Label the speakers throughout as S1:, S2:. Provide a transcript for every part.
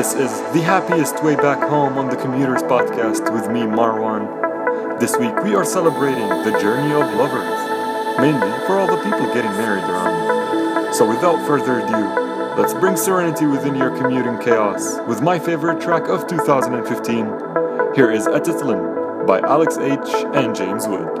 S1: This is the
S2: happiest way back home on the Commuters Podcast with me, Marwan. This week we are celebrating the journey of lovers, mainly for all the people getting married around. So without further ado, let's bring serenity within your commuting chaos with my favorite track of 2015. Here is Atitlan by Alex H. and James Wood.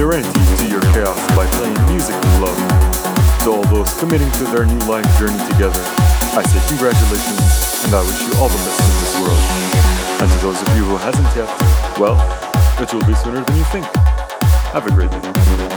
S2: Serenity to your chaos by playing music with love. To all those committing to their new life journey together, I say congratulations and I wish you all the best in this world. And to those of you who hasn't yet, well, it will be sooner than you think. Have a great day.